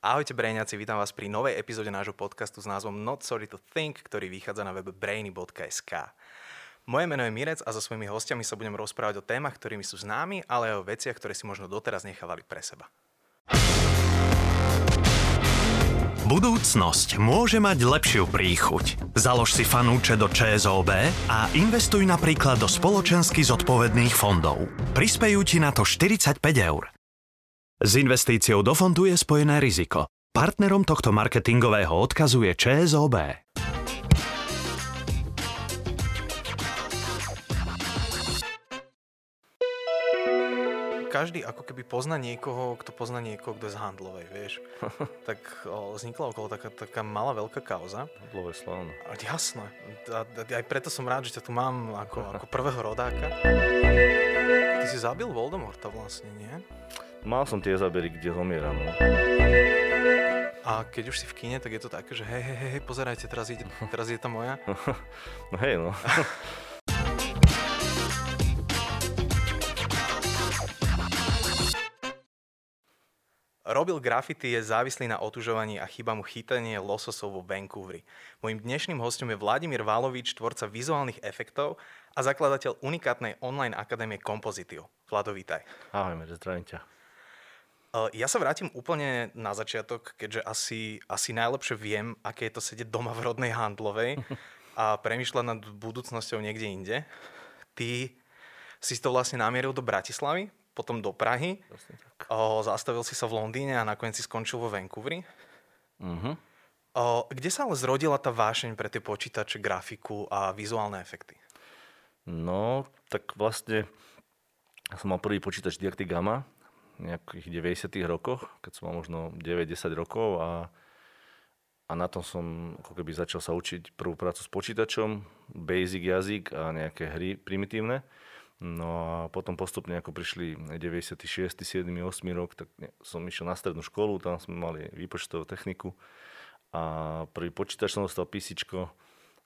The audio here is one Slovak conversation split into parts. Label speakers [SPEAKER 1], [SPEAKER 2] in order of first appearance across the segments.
[SPEAKER 1] Ahojte Brejňaci, vítam vás pri novej epizóde nášho podcastu s názvom Not Sorry to Think, ktorý vychádza na webe brainy.sk. Moje meno je Mirec a so svojimi hostiami sa budem rozprávať o témach, ktorými sú známi, ale aj o veciach, ktoré si možno doteraz nechávali pre seba.
[SPEAKER 2] Budúcnosť môže mať lepšiu príchuť. Založ si fanúče do ČSOB a investuj napríklad do spoločensky zodpovedných fondov. Prispejú ti na to 45 eur. S investíciou do fondu je spojené riziko. Partnerom tohto marketingového odkazu je ČSOB.
[SPEAKER 1] Každý ako keby pozná niekoho, kto pozná niekoho, kto je z handlovej, vieš. tak o, vznikla okolo taká, taká malá veľká kauza.
[SPEAKER 3] Handlové slávno.
[SPEAKER 1] Jasné. A, a, aj preto som rád, že ťa tu mám ako, ako prvého rodáka. Ty si zabil Voldemorta vlastne, nie?
[SPEAKER 3] Mal som tie zábery, kde zomiera, no.
[SPEAKER 1] A keď už si v kine, tak je to také, že hej, hej, hej, pozerajte, teraz ide, teraz je tá moja.
[SPEAKER 3] no hej, no.
[SPEAKER 1] Robil graffiti je závislý na otužovaní a chyba mu chytanie lososov vo Vancouveri. Mojím dnešným hostom je Vladimír Válovič, tvorca vizuálnych efektov a zakladateľ unikátnej online akadémie Kompozitio. Vlado, vítaj.
[SPEAKER 3] Ahoj, zdravím ťa.
[SPEAKER 1] Ja sa vrátim úplne na začiatok, keďže asi, asi najlepšie viem, aké je to sedieť doma v rodnej handlovej a premyšľať nad budúcnosťou niekde inde. Ty si to vlastne namieril do Bratislavy, potom do Prahy, o, zastavil si sa v Londýne a nakoniec si skončil vo Vancouveri. Uh-huh. O, kde sa ale zrodila tá vášeň pre tie počítače, grafiku a vizuálne efekty?
[SPEAKER 3] No, tak vlastne som mal prvý počítač Diacti Gamma nejakých 90 rokoch, keď som mal možno 9-10 rokov a, a na tom som ako keby začal sa učiť prvú prácu s počítačom, basic jazyk a nejaké hry primitívne. No a potom postupne, ako prišli 96., 7., 8. rok, tak som išiel na strednú školu, tam sme mali výpočtovú techniku a prvý počítač som dostal písičko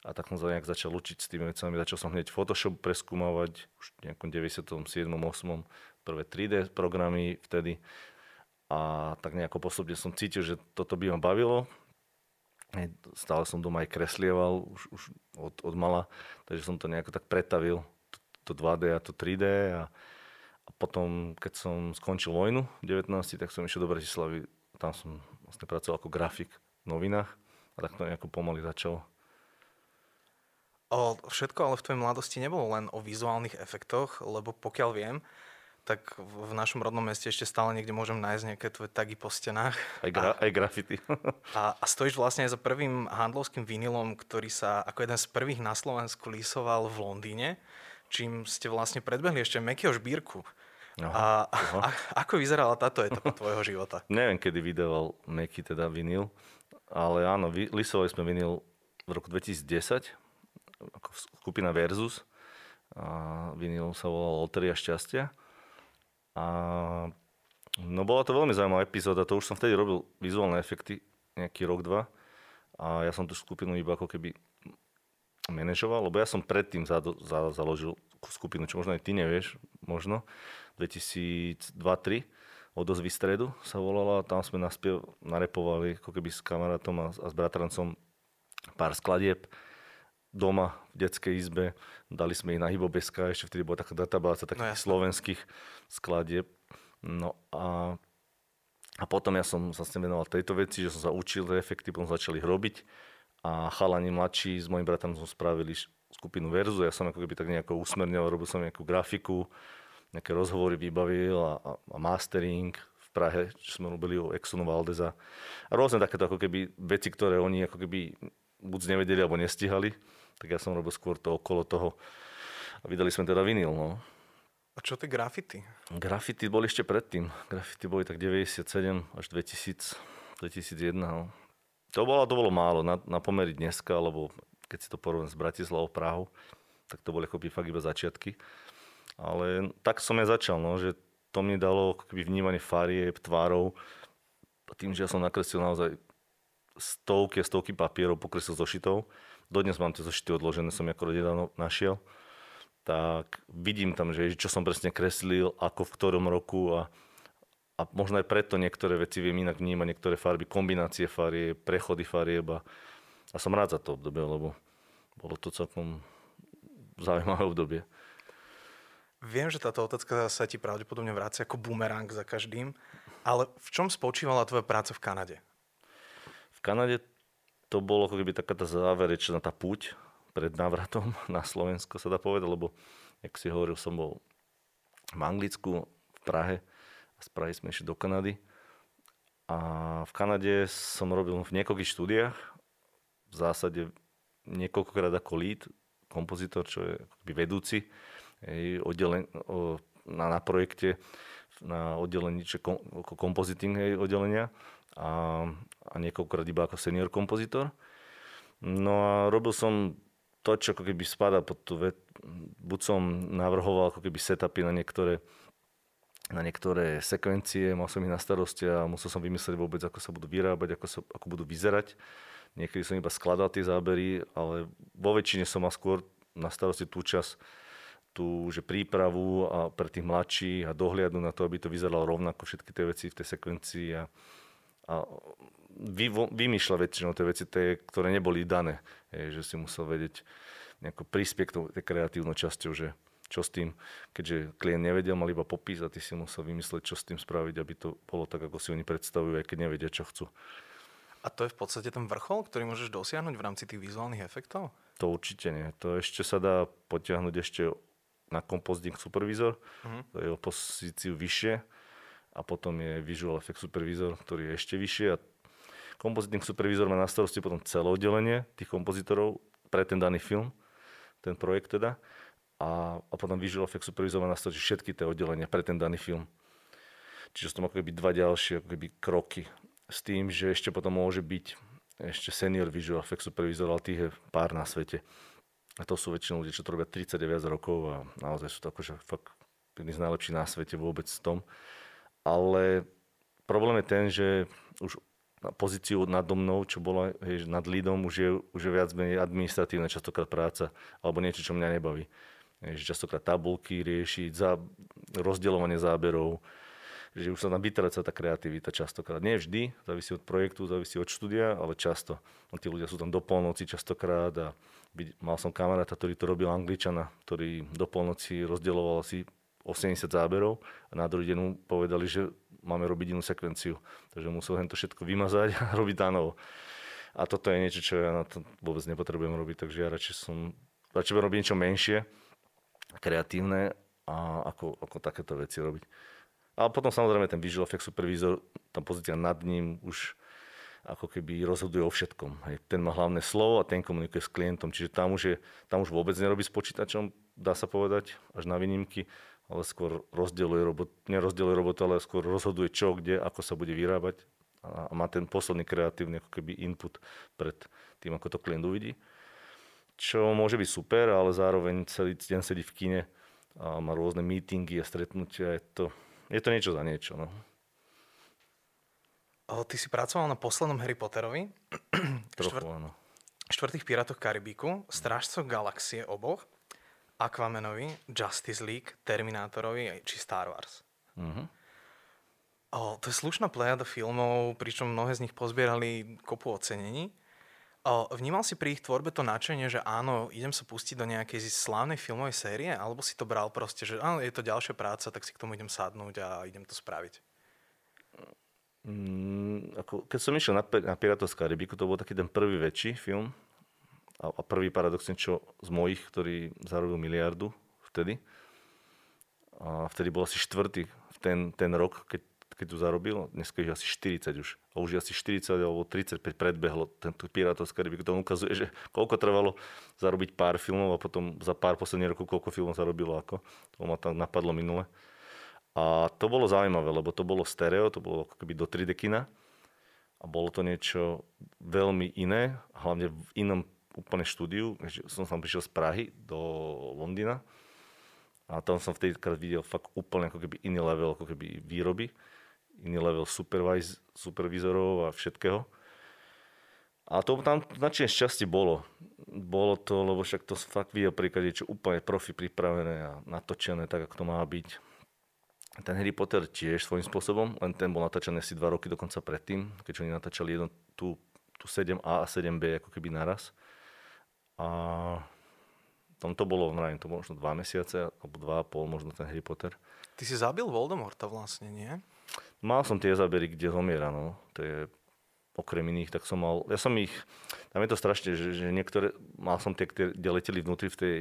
[SPEAKER 3] a tak som sa nejak začal učiť s tými vecami. Začal som hneď Photoshop preskúmavať už v nejakom 97. 8 prvé 3D programy vtedy a tak nejako postupne som cítil, že toto by ma bavilo. Stále som doma aj kreslieval už, už od, od mala, takže som to nejako tak pretavil, to, to 2D a to 3D a, a potom, keď som skončil vojnu v 19, tak som išiel do Bratislavy, tam som vlastne pracoval ako grafik v novinách a tak to nejako pomaly začalo.
[SPEAKER 1] O, všetko ale v tvojej mladosti nebolo len o vizuálnych efektoch, lebo pokiaľ viem, tak v našom rodnom meste ešte stále niekde môžem nájsť nejaké tvoje tagy po stenách.
[SPEAKER 3] Aj, gra, a, aj grafity.
[SPEAKER 1] a, a stojíš vlastne aj za prvým handlovským vinilom, ktorý sa ako jeden z prvých na Slovensku lísoval v Londýne, čím ste vlastne predbehli ešte Mekio Šbírku. Aha, a, a ako vyzerala táto etapa tvojho života?
[SPEAKER 3] Neviem, kedy vydával Meky teda vinyl, ale áno, lisovali sme vinyl v roku 2010, ako skupina Versus. A vinyl sa volal Loteria šťastia. A no bola to veľmi zaujímavá epizóda, to už som vtedy robil vizuálne efekty, nejaký rok, dva. A ja som tú skupinu iba ako keby manažoval, lebo ja som predtým za, za, založil skupinu, čo možno aj ty nevieš, možno, 2002-2003, odozvy stredu sa volala, tam sme naspiev, narepovali ako keby s kamarátom a, a s bratrancom pár skladieb doma v detskej izbe. Dali sme ich na Hybobeska, ešte vtedy bola taká databáza takých no, slovenských skladieb. No a, a potom ja som sa s tým venoval tejto veci, že som sa učil efekty, potom začali ich robiť. A chalani mladší s mojim bratom sme spravili skupinu Verzu, ja som ako keby tak nejako usmerňoval, robil som nejakú grafiku, nejaké rozhovory vybavil a, a, a mastering v Prahe, čo sme robili u Exxonu Valdeza. A rôzne takéto ako keby veci, ktoré oni ako keby buď nevedeli alebo nestihali tak ja som robil skôr to okolo toho. A vydali sme teda vinyl, no.
[SPEAKER 1] A čo tie grafity?
[SPEAKER 3] Grafity boli ešte predtým. Grafity boli tak 97 až 2000, 2001, no. To bolo, to bolo málo na, na pomery dneska, lebo keď si to porovnám s Bratislavou, Prahou, tak to boli ako fakt iba začiatky. Ale tak som ja začal, no, že to mi dalo keby vnímanie farieb, tvárov. A tým, že ja som nakreslil naozaj stovky a stovky papierov, pokreslil zošitov, dodnes mám tie zošity odložené, som ako nedávno našiel, tak vidím tam, že čo som presne kreslil, ako v ktorom roku a, a možno aj preto niektoré veci viem inak vnímať, niektoré farby, kombinácie farieb, prechody farieb a, a som rád za to obdobie, lebo bolo to celkom zaujímavé obdobie.
[SPEAKER 1] Viem, že táto otázka sa ti pravdepodobne vrácia ako bumerang za každým, ale v čom spočívala tvoja práca v Kanade?
[SPEAKER 3] V Kanade to bolo ako keby taká tá záverečná tá púť pred návratom na Slovensko, sa dá povedať, lebo, jak si hovoril, som bol v Anglicku, v Prahe, z Prahy sme išli do Kanady. A v Kanade som robil v niekoľkých štúdiách, v zásade niekoľkokrát ako lead, kompozitor, čo je akoby vedúci oddelen, o, na, na projekte na oddelení, čo kom, kompoziting hej, oddelenia a, a niekoľkokrát iba ako senior kompozitor. No a robil som to, čo ako keby spada pod tú ved... Buď som navrhoval ako keby setupy na niektoré na niektoré sekvencie, mal som ich na starosti a musel som vymyslieť vôbec, ako sa budú vyrábať, ako, sa, ako budú vyzerať. Niekedy som iba skladal tie zábery, ale vo väčšine som mal skôr na starosti tú čas, tú že prípravu a pre tých mladších a dohliadu na to, aby to vyzeralo rovnako všetky tie veci v tej sekvencii a, a vy, vymýšľa väčšinou tie veci, tie, ktoré neboli dané. Je, že si musel vedieť nejako prispieť k kreatívnou časťou, že čo s tým, keďže klient nevedel, mal iba popis a ty si musel vymyslieť, čo s tým spraviť, aby to bolo tak, ako si oni predstavujú, aj keď nevedia, čo chcú.
[SPEAKER 1] A to je v podstate ten vrchol, ktorý môžeš dosiahnuť v rámci tých vizuálnych efektov?
[SPEAKER 3] To určite nie. To ešte sa dá potiahnuť ešte na compositing supervisor, uh-huh. to je o pozíciu vyššie a potom je visual effect supervisor, ktorý je ešte vyššie a compositing supervisor má na starosti potom celé oddelenie tých kompozitorov pre ten daný film, ten projekt teda a, a potom Visual Effects supervizovať na starosti všetky tie oddelenia pre ten daný film. Čiže sú tam ako keby dva ďalšie ako keby kroky. S tým, že ešte potom môže byť ešte senior Visual Effects supervisor, ale tých je pár na svete. A to sú väčšinou ľudia, čo to robia 30 viac rokov a naozaj sú to akože fakt jedni z najlepších na svete vôbec v tom. Ale problém je ten, že už pozíciu nad mnou, čo bola hej, nad lídom, už je, už je viac menej administratívna častokrát práca alebo niečo, čo mňa nebaví že častokrát tabulky riešiť, za rozdeľovanie záberov, že už sa tam vytráca tá kreativita častokrát. Nie vždy, závisí od projektu, závisí od štúdia, ale často. No, tí ľudia sú tam do polnoci častokrát a mal som kamaráta, ktorý to robil angličana, ktorý do polnoci rozdeľoval si 80 záberov a na druhý deň mu povedali, že máme robiť inú sekvenciu. Takže musel to všetko vymazať a robiť dánovo. A toto je niečo, čo ja na to vôbec nepotrebujem robiť, takže ja radšej som, radšej robiť niečo menšie, kreatívne a ako, ako takéto veci robiť. A potom samozrejme ten visual effect supervisor, tá pozícia nad ním už ako keby rozhoduje o všetkom. Hej. Ten má hlavné slovo a ten komunikuje s klientom, čiže tam už, je, tam už vôbec nerobí s počítačom, dá sa povedať, až na výnimky, ale skôr rozdeluje robot, nerozdeluje robotu, ale skôr rozhoduje čo, kde, ako sa bude vyrábať a má ten posledný kreatívny ako keby input pred tým, ako to klient uvidí čo môže byť super, ale zároveň celý deň sedí v kine a má rôzne meetingy a stretnutia. Je to, je to niečo za niečo. No.
[SPEAKER 1] Ty si pracoval na poslednom Harry Potterovi.
[SPEAKER 3] Trochu, Štvrt... áno.
[SPEAKER 1] Štvrtých pirátoch Karibiku, Strážcov galaxie oboch, Aquamanovi, Justice League, Terminátorovi či Star Wars. Uh-huh. O, to je slušná plejada filmov, pričom mnohé z nich pozbierali kopu ocenení. Vnímal si pri ich tvorbe to nadšenie, že áno, idem sa pustiť do nejakej slávnej filmovej série, alebo si to bral proste, že áno, je to ďalšia práca, tak si k tomu idem sadnúť a idem to spraviť?
[SPEAKER 3] Mm, ako, keď som išiel na, na Piratov z Karibiku, to bol taký ten prvý väčší film a, a prvý paradoxne, čo z mojich, ktorý zarobil miliardu vtedy. A vtedy bol asi štvrtý v ten, ten rok, keď keď tu zarobil, dneska je asi 40 už. A už je asi 40 alebo 35 predbehlo tento Pirátov z Karibiku. To ukazuje, že koľko trvalo zarobiť pár filmov a potom za pár posledných rokov koľko filmov zarobilo ako. To ma tam napadlo minule. A to bolo zaujímavé, lebo to bolo stereo, to bolo ako keby do 3D kina. A bolo to niečo veľmi iné, hlavne v inom úplne štúdiu. Som tam prišiel z Prahy do Londýna a tam som vtedy videl fakt úplne ako keby iný level ako keby výroby iný level supervizorov a všetkého. A to tam značne šťastie bolo. Bolo to, lebo však to fakt videl príklad, čo úplne profi pripravené a natočené tak, ako to má byť. ten Harry Potter tiež svojím spôsobom, len ten bol natáčaný asi dva roky dokonca predtým, keďže oni natáčali jedno, tú, tú 7A a 7B ako keby naraz. A tam to bolo, mravím, to bolo možno dva mesiace, alebo dva a pol, možno ten Harry Potter.
[SPEAKER 1] Ty si zabil Voldemorta vlastne, nie?
[SPEAKER 3] Mal som tie zábery, kde zomiera, no. To je okrem iných, tak som mal, ja som ich, tam je to strašne, že, že niektoré, mal som tie, kde leteli vnútri v tej,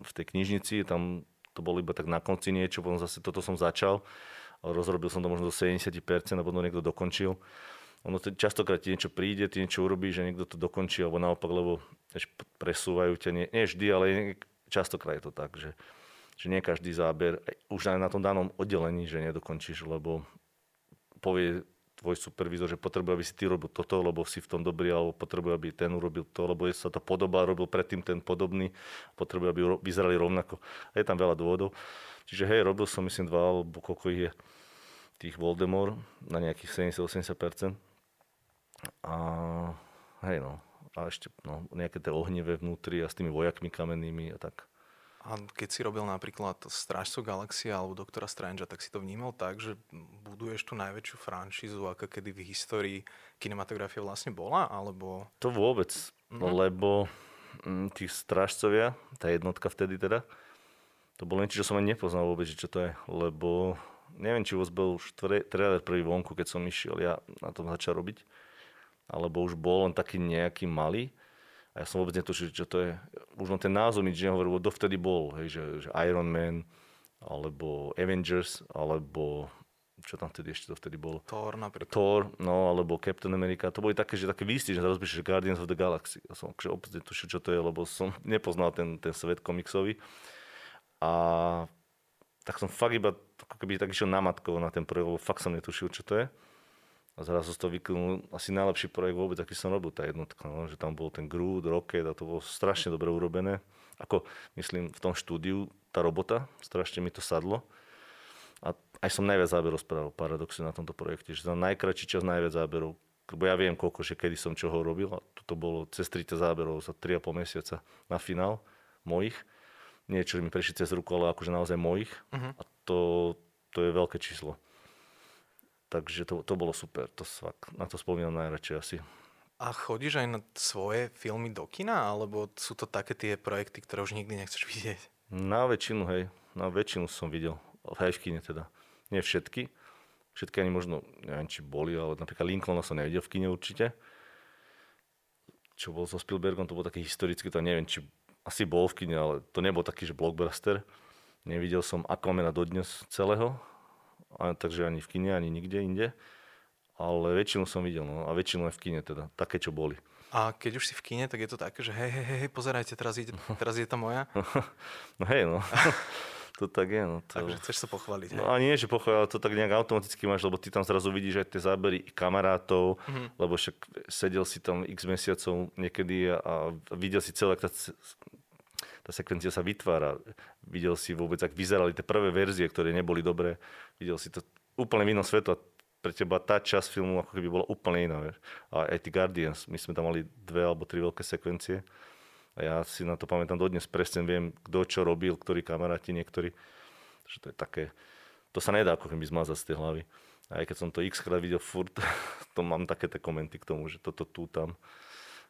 [SPEAKER 3] v tej knižnici, tam to bolo iba tak na konci niečo, potom zase toto som začal, rozrobil som to možno do 70%, a potom niekto dokončil. Ono to častokrát ti niečo príde, ty niečo urobíš, že niekto to dokončí, alebo naopak, lebo presúvajú ťa, nie, nie vždy, ale častokrát je to tak, že, že nie každý záber, už aj na tom danom oddelení, že nedokončíš, lebo povie tvoj supervizor, že potrebuje, aby si ty robil toto, lebo si v tom dobrý, alebo potrebuje, aby ten urobil to, lebo sa to podobá, robil predtým ten podobný, potrebuje, aby vyzerali rovnako. A je tam veľa dôvodov. Čiže hej, robil som myslím dva, alebo koľko ich je tých Voldemort na nejakých 70-80%. A hej no, a ešte no, nejaké tie ohnivé vnútri a s tými vojakmi kamennými a tak.
[SPEAKER 1] A keď si robil napríklad Strážcov galaxie alebo Doktora Strange, tak si to vnímal tak, že buduješ tú najväčšiu franšízu, aká kedy v histórii kinematografie vlastne bola? Alebo...
[SPEAKER 3] To vôbec, lebo mm, tí Strážcovia, tá jednotka vtedy teda, to bolo niečo, čo som ani nepoznal vôbec, čo to je, lebo neviem, či vôbec bol už trailer prvý vonku, keď som išiel ja na tom začal robiť, alebo už bol len taký nejaký malý. A ja som vôbec netušil, čo to je. Už len ten názov nič nehovoril, lebo dovtedy bol, hej, že, že Iron Man, alebo Avengers, alebo čo tam vtedy ešte dovtedy bolo?
[SPEAKER 1] Thor napríklad.
[SPEAKER 3] Thor, no, alebo Captain America. To boli také, že také výsty, že teraz píšeš Guardians of the Galaxy. Ja som akože opäť netušil, čo to je, lebo som nepoznal ten, ten svet komiksový. A tak som fakt iba ako keby tak išiel namatkovo na ten projekt, lebo fakt som netušil, čo to je. A zrazu z toho vyklnul asi najlepší projekt vôbec, aký som robil, tá jednotka. No, že tam bol ten Groot, Rocket a to bolo strašne dobre urobené. Ako, myslím, v tom štúdiu tá robota, strašne mi to sadlo. A aj som najviac záberov spravil, paradoxne na tomto projekte, že za najkračší čas najviac záberov. Lebo ja viem, koľko, že kedy som čoho robil a to bolo cez 30 záberov za 3,5 mesiaca na finál mojich. Nie, čo mi prešli cez ruku, ale akože naozaj mojich. Uh-huh. A to, to je veľké číslo. Takže to, to bolo super, to fakt, na to spomínam najradšej asi.
[SPEAKER 1] A chodíš aj na svoje filmy do kina, alebo sú to také tie projekty, ktoré už nikdy nechceš vidieť?
[SPEAKER 3] Na väčšinu, hej, na väčšinu som videl, aj v kine teda. Nie všetky, všetky ani možno, neviem, či boli, ale napríklad Lincolna som nevidel v kine určite. Čo bol so Spielbergom, to bol taký historický, to neviem, či asi bol v kine, ale to nebol taký, že blockbuster. Nevidel som Aquamena dodnes celého, a, takže ani v kine, ani nikde inde. Ale väčšinu som videl, no, a väčšinu aj v kine teda, také, čo boli.
[SPEAKER 1] A keď už si v kine, tak je to také, že hej, hej, hej, pozerajte, teraz, ide, teraz je to moja.
[SPEAKER 3] no hej, no. to tak je. No,
[SPEAKER 1] to... Takže chceš sa pochváliť.
[SPEAKER 3] No a nie, že pochváliť, to tak nejak automaticky máš, lebo ty tam zrazu vidíš aj tie zábery kamarátov, mm-hmm. lebo však sedel si tam x mesiacov niekedy a, a videl si celé, tá tá sekvencia sa vytvára. Videl si vôbec, ak vyzerali tie prvé verzie, ktoré neboli dobré. Videl si to úplne v inom svetu a pre teba tá časť filmu ako keby bola úplne iná. Vieš. A aj tí Guardians, my sme tam mali dve alebo tri veľké sekvencie. A ja si na to pamätám dodnes presne, viem, kto čo robil, ktorí kamaráti, niektorí. Takže to je také, to sa nedá ako keby zmazať z tej hlavy. A aj keď som to x krát videl furt, to mám také komenty k tomu, že toto tu, tam.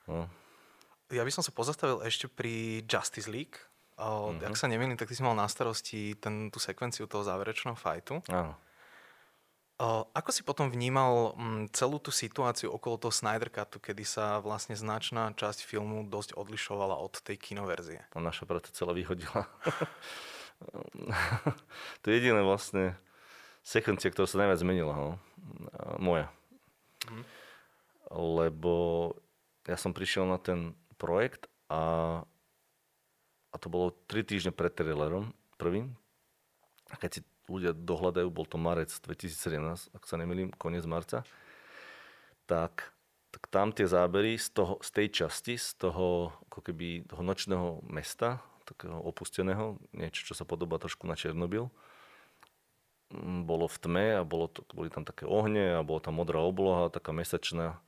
[SPEAKER 3] No
[SPEAKER 1] ja by som sa pozastavil ešte pri Justice League. O, mm-hmm. Ak sa nemýlim, tak ty si mal na starosti ten, tú sekvenciu toho záverečného fajtu.
[SPEAKER 3] Áno.
[SPEAKER 1] Ako si potom vnímal m, celú tú situáciu okolo toho Snyder Cutu, kedy sa vlastne značná časť filmu dosť odlišovala od tej kinoverzie?
[SPEAKER 3] A naša práca celá vyhodila. to je jediné vlastne sekvencia, ktorá sa najviac zmenila. No. Moja. Mm. Lebo ja som prišiel na ten projekt a, a to bolo 3 týždne pred trailerom prvým. A keď si ľudia dohľadajú, bol to marec 2017, ak sa nemýlim, koniec marca, tak, tak tam tie zábery z, toho, z tej časti, z toho, ako keby, toho nočného mesta, takého opusteného, niečo, čo sa podobá trošku na Černobyl, bolo v tme a bolo to, boli tam také ohne a bola tam modrá obloha, taká mesačná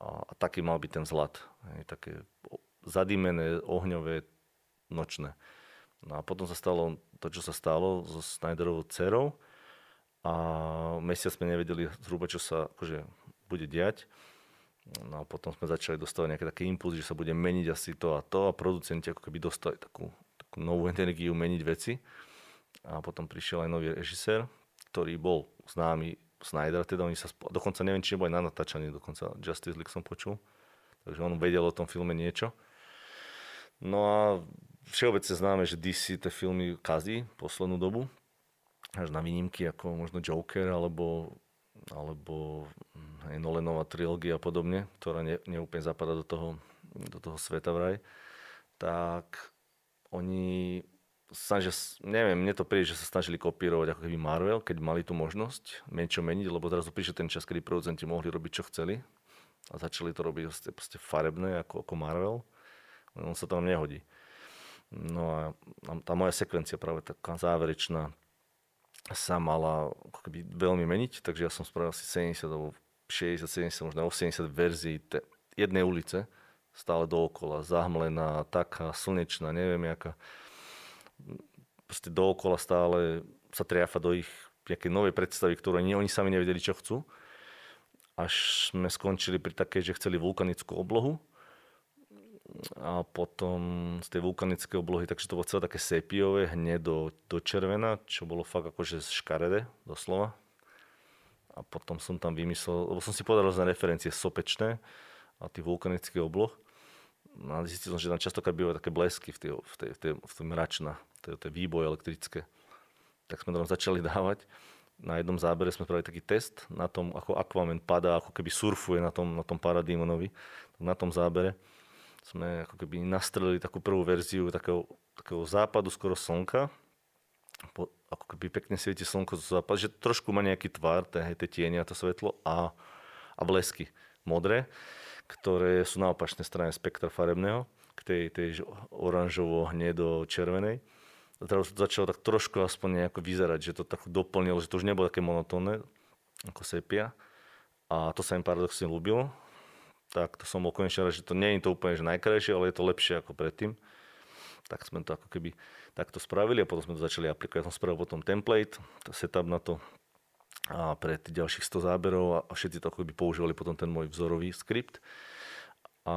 [SPEAKER 3] a, taký mal byť ten zlat. Také zadímené, ohňové, nočné. No a potom sa stalo to, čo sa stalo so Snyderovou dcerou, a mesiac sme nevedeli zhruba, čo sa akože bude diať. No a potom sme začali dostávať nejaké také impulzy, že sa bude meniť asi to a to a producenti ako keby dostali takú, takú novú energiu meniť veci. A potom prišiel aj nový režisér, ktorý bol známy Snyder, teda oni sa, spo... dokonca neviem, či bol aj na natáčanie, dokonca Justice League som počul. Takže on vedel o tom filme niečo. No a všeobecne známe, že DC tie filmy kazí poslednú dobu. Až na výnimky ako možno Joker alebo alebo aj Nolanová trilógia a podobne, ktorá ne, neúplne zapadá do toho, do toho sveta vraj, tak oni snažia, neviem, mne to príde, že sa snažili kopírovať ako keby Marvel, keď mali tú možnosť niečo meniť, lebo teraz prišiel ten čas, kedy producenti mohli robiť, čo chceli a začali to robiť proste, proste farebné ako, ako Marvel. On sa tam nehodí. No a tá moja sekvencia práve taká záverečná, sa mala ako keby veľmi meniť, takže ja som spravil asi 70 alebo 60, 70, možno 80 verzií te, jednej ulice, stále dookola, zahmlená, taká slnečná, neviem jaká. Proste dookola stále sa triafa do ich nejakej novej predstavy, ktorú ani oni sami nevedeli, čo chcú. Až sme skončili pri takej, že chceli vulkanickú oblohu, a potom z tej vulkanickej oblohy, takže to bolo celé také sepiové, hnedo do červená, čo bolo fakt akože škaredé, doslova. A potom som tam vymyslel, lebo som si povedal rôzne referencie sopečné a tých vulkanických obloh. No a zistil som, že tam častokrát bývajú také blesky v, tej, v, tej, v, tej, v tej mračna, to je výboje elektrické. Tak sme tam začali dávať. Na jednom zábere sme spravili taký test na tom, ako Aquaman padá, ako keby surfuje na tom, na tom paradímonovi. Na tom zábere sme ako keby nastrelili takú prvú verziu takého, takého západu skoro slnka. Po, ako keby pekne svieti slnko zo západu, že trošku má nejaký tvar, tie, tie tiene a to svetlo a, a blesky modré, ktoré sú na opačnej strane spektra farebného, k tej, tej oranžovo hnedo červenej. A teraz začalo tak trošku aspoň nejako vyzerať, že to tak doplnilo, že to už nebolo také monotónne ako sepia. A to sa im paradoxne ľúbilo, tak to som bol že to nie je to úplne že najkrajšie, ale je to lepšie ako predtým. Tak sme to ako keby takto spravili a potom sme to začali aplikovať. Ja som spravil potom template, setup na to a pre tých ďalších 100 záberov a, všetci to ako keby používali potom ten môj vzorový skript. A,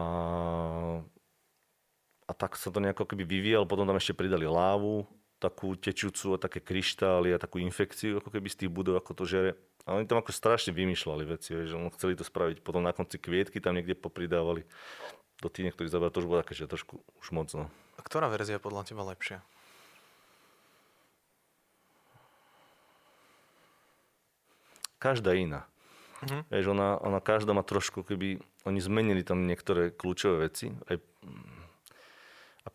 [SPEAKER 3] a tak sa to nejako keby vyvíjal, potom tam ešte pridali lávu, takú tečúcu a také kryštály a takú infekciu ako keby z tých budov, ako to žere. A oni tam ako strašne vymýšľali veci, že on chceli to spraviť. Potom na konci kvietky tam niekde popridávali do tých niektorých záber. To už bolo také, že trošku už moc. No.
[SPEAKER 1] A ktorá verzia podľa teba lepšia?
[SPEAKER 3] Každá iná. Uh-huh. Vieš, ona, ona každá má trošku, keby oni zmenili tam niektoré kľúčové veci. Aj,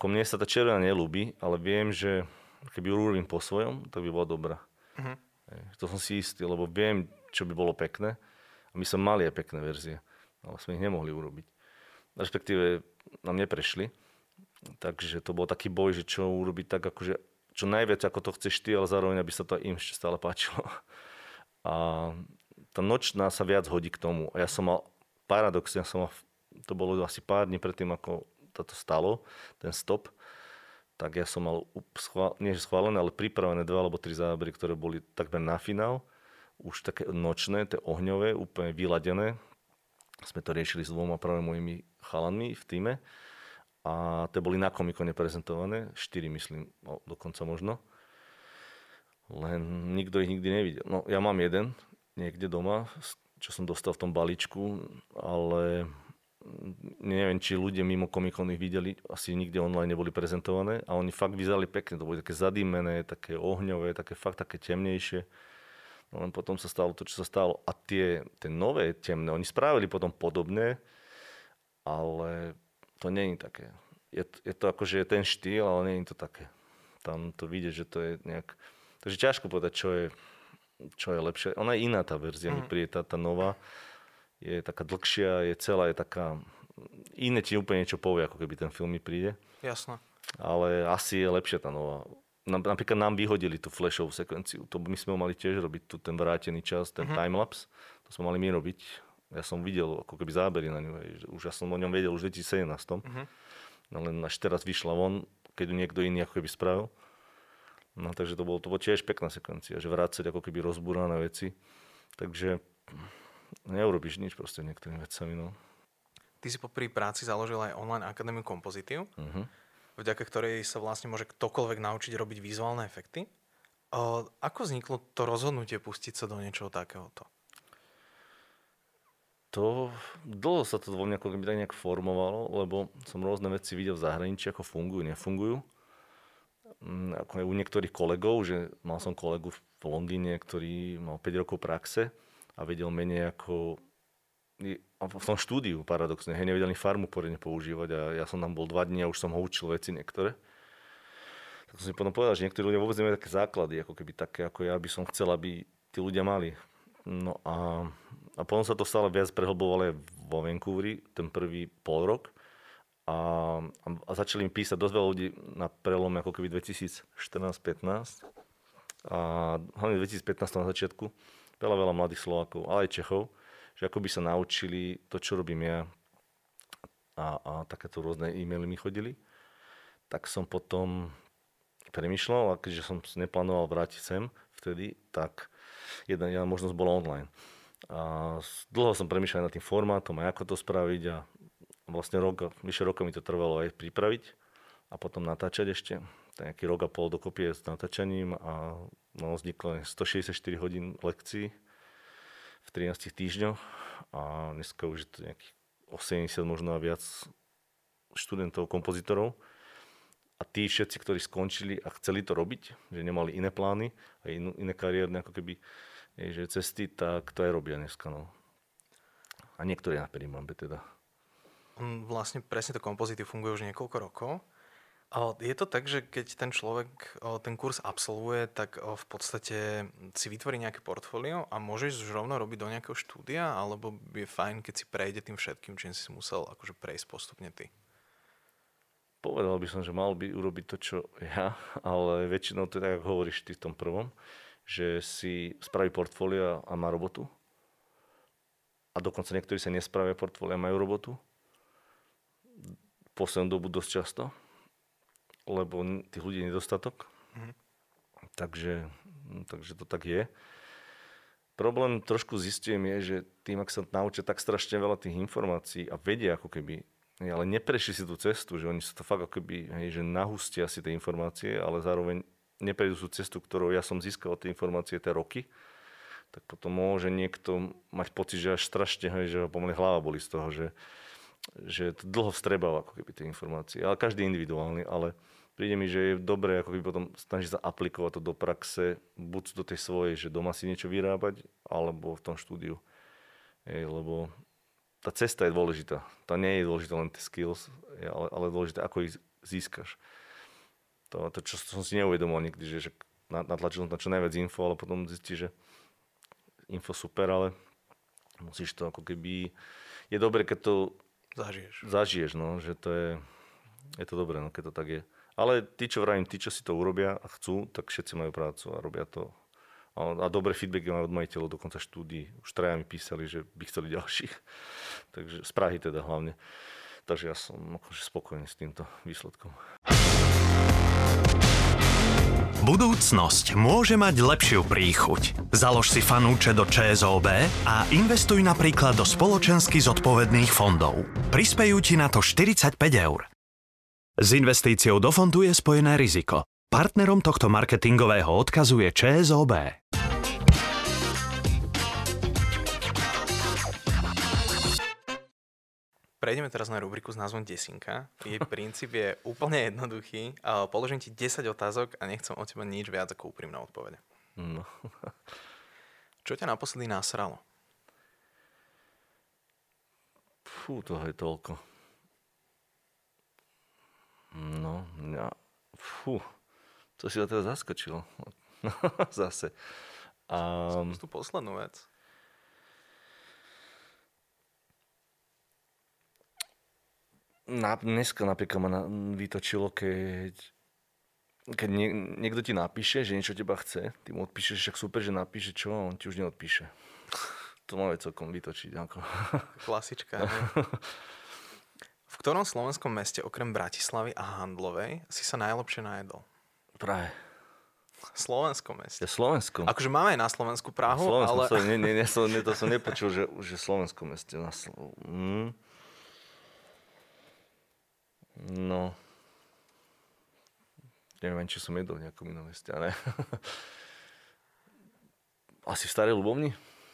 [SPEAKER 3] ako mne sa tá červená nelúbi, ale viem, že keby ju urobím po svojom, tak by bola dobrá. Uh-huh. To som si istý, lebo viem, čo by bolo pekné. A my sme mali aj pekné verzie, ale sme ich nemohli urobiť. Respektíve nám neprešli. Takže to bol taký boj, že čo urobiť tak, akože, čo najviac, ako to chceš ty, ale zároveň, aby sa to im ešte stále páčilo. A tá nočná sa viac hodí k tomu. A ja som mal, paradoxne, ja som mal, to bolo asi pár dní predtým, ako toto stalo, ten stop, tak ja som mal schvál, nie schválené, ale pripravené dva alebo tri zábery, ktoré boli takmer na finál. Už také nočné, tie ohňové, úplne vyladené. Sme to riešili s dvoma práve mojimi chalanmi v týme. A tie boli na komikone prezentované, štyri myslím, no, dokonca možno. Len nikto ich nikdy nevidel. No ja mám jeden niekde doma, čo som dostal v tom balíčku, ale neviem, či ľudia mimo Comic ich videli, asi nikde online neboli prezentované a oni fakt vyzerali pekne, to boli také zadímené, také ohňové, také fakt také temnejšie. No len potom sa stalo to, čo sa stalo. A tie, tie nové temné, oni spravili potom podobné, ale to je také. Je, je to akože ten štýl, ale je to také. Tam to vidieť, že to je nejak... Takže ťažko povedať, čo je, čo je lepšie. Ona je iná tá verzia, mm. mi príde tá, tá nová je taká dlhšia, je celá, je taká... Iné ti úplne niečo povie, ako keby ten film mi príde.
[SPEAKER 1] Jasné.
[SPEAKER 3] Ale asi je lepšia tá nová. Napríklad nám vyhodili tú flashovú sekvenciu. To my sme ho mali tiež robiť, tu ten vrátený čas, ten uh-huh. timelapse. To sme mali my robiť. Ja som videl ako keby zábery na ňu. Už ja som o ňom vedel už v 2017. Uh-huh. No len až teraz vyšla von, keď ju niekto iný ako keby spravil. No takže to bolo, to bolo tiež pekná sekvencia, že vrácať ako keby rozbúrané veci. Takže neurobiš nič proste niektorými vecami. No.
[SPEAKER 1] Ty si popri práci založil aj online akadémiu kompozitív,
[SPEAKER 3] Uh-huh.
[SPEAKER 1] vďaka ktorej sa vlastne môže ktokoľvek naučiť robiť vizuálne efekty. O, ako vzniklo to rozhodnutie pustiť sa do niečoho takéhoto?
[SPEAKER 3] To, dlho sa to vo mňa ako keby tak nejak formovalo, lebo som rôzne veci videl v zahraničí, ako fungujú, nefungujú. Mm, Ako u niektorých kolegov, že mal som kolegu v Londýne, ktorý mal 5 rokov praxe a vedel menej ako v tom štúdiu paradoxne, hej, nevedel ani farmu poriadne používať a ja som tam bol dva dní a už som ho učil veci niektoré. Tak som si potom povedal, že niektorí ľudia vôbec nemajú také základy, ako keby také, ako ja by som chcel, aby tí ľudia mali. No a, a potom sa to stále viac prehlbovalo vo Vancouveri, ten prvý pol rok. A, a, a začali mi písať dosť veľa ľudí na prelome ako keby 2014-15 a hlavne 2015 na začiatku veľa, veľa mladých Slovákov, ale aj Čechov, že ako by sa naučili to, čo robím ja a, a takéto rôzne e-maily mi chodili. Tak som potom premyšľal a keďže som neplánoval vrátiť sem vtedy, tak jedna, jedna možnosť bola online. A dlho som premýšľal nad tým formátom a ako to spraviť a vlastne rok, vyše roka mi to trvalo aj pripraviť a potom natáčať ešte. Nejaký rok a pol dokopy s natáčaním a no, vzniklo 164 hodín lekcií v 13 týždňoch a dneska už je to nejakých 80 možno a viac študentov, kompozitorov. A tí všetci, ktorí skončili a chceli to robiť, že nemali iné plány a inú, iné kariérne ako keby že cesty, tak to aj robia dneska. No. A niektorí na Perimambe teda.
[SPEAKER 1] On vlastne presne to kompozity funguje už niekoľko rokov. Je to tak, že keď ten človek ten kurz absolvuje, tak v podstate si vytvorí nejaké portfólio a môžeš už rovno robiť do nejakého štúdia, alebo je fajn, keď si prejde tým všetkým, čím si musel akože prejsť postupne ty.
[SPEAKER 3] Povedal by som, že mal by urobiť to, čo ja, ale väčšinou to je tak, ako hovoríš ty v tom prvom, že si spraví portfólio a má robotu. A dokonca niektorí sa nespravia portfólia a majú robotu. Poslednú dobu dosť často, lebo tých ľudí je nedostatok. Takže, takže to tak je. Problém trošku zistujem je, že tým, ak sa naučia tak strašne veľa tých informácií a vedia ako keby, ale neprešli si tú cestu, že oni sa to fakt ako keby, hej, že nahustia si tie informácie, ale zároveň neprejdú tú cestu, ktorou ja som získal tie informácie tie roky, tak potom môže niekto mať pocit, že až strašne, hej, že pomaly hlava boli z toho, že, že to dlho vstrebáva ako keby tie informácie. Ale každý individuálny, ale príde mi, že je dobré ako keby potom snažiť sa aplikovať to do praxe, buď do tej svojej, že doma si niečo vyrábať, alebo v tom štúdiu. Hej, lebo tá cesta je dôležitá. Tá nie je dôležitá len tie skills, ale, ale dôležité, ako ich získaš. To, to čo som si neuvedomil nikdy, že, že na- natlačil na čo najviac info, ale potom zistíš, že info super, ale musíš to ako keby... Je dobré, keď to
[SPEAKER 1] Zažiješ.
[SPEAKER 3] zažiješ, no, že to je, je to dobré, no, keď to tak je. Ale tí, čo vravím, tí, čo si to urobia a chcú, tak všetci majú prácu a robia to. A, a dobré feedbacky majú od majiteľov, dokonca štúdií. Už traja mi písali, že by chceli ďalších. Takže z Prahy teda hlavne. Takže ja som akože spokojný s týmto výsledkom.
[SPEAKER 2] Budúcnosť môže mať lepšiu príchuť. Založ si fanúče do ČSOB a investuj napríklad do spoločensky zodpovedných fondov. Prispejú ti na to 45 eur. S investíciou do fondu je spojené riziko. Partnerom tohto marketingového odkazu je ČSOB.
[SPEAKER 1] Prejdeme teraz na rubriku s názvom Desinka. Jej princíp je úplne jednoduchý. Položím ti 10 otázok a nechcem od teba nič viac ako úprimné odpovede.
[SPEAKER 3] No.
[SPEAKER 1] Čo ťa naposledy nasralo?
[SPEAKER 3] Fú, toho je toľko. No, ja, fú, to si ma teda zaskočilo. Zase. Um,
[SPEAKER 1] Tú poslednú vec.
[SPEAKER 3] Na, dneska napríklad ma na, vytočilo, keď, keď nie, niekto ti napíše, že niečo teba chce, ty mu odpíšeš, však super, že napíše čo, a on ti už neodpíše. To má celkom vytočiť. Ako.
[SPEAKER 1] Klasička. v ktorom slovenskom meste okrem Bratislavy a Handlovej si sa najlepšie najedol?
[SPEAKER 3] Prahe.
[SPEAKER 1] Slovenskom meste.
[SPEAKER 3] Je Slovensko.
[SPEAKER 1] Akože máme aj na Slovensku Prahu,
[SPEAKER 3] Slovensko,
[SPEAKER 1] ale...
[SPEAKER 3] sorry, nie, nie, nie, som, nie, to som nepočul, že, že Slovensko meste. Na Slo... mm. No. Neviem, či som jedol v nejakom inom meste, ale... Asi v Starej Ľubovni?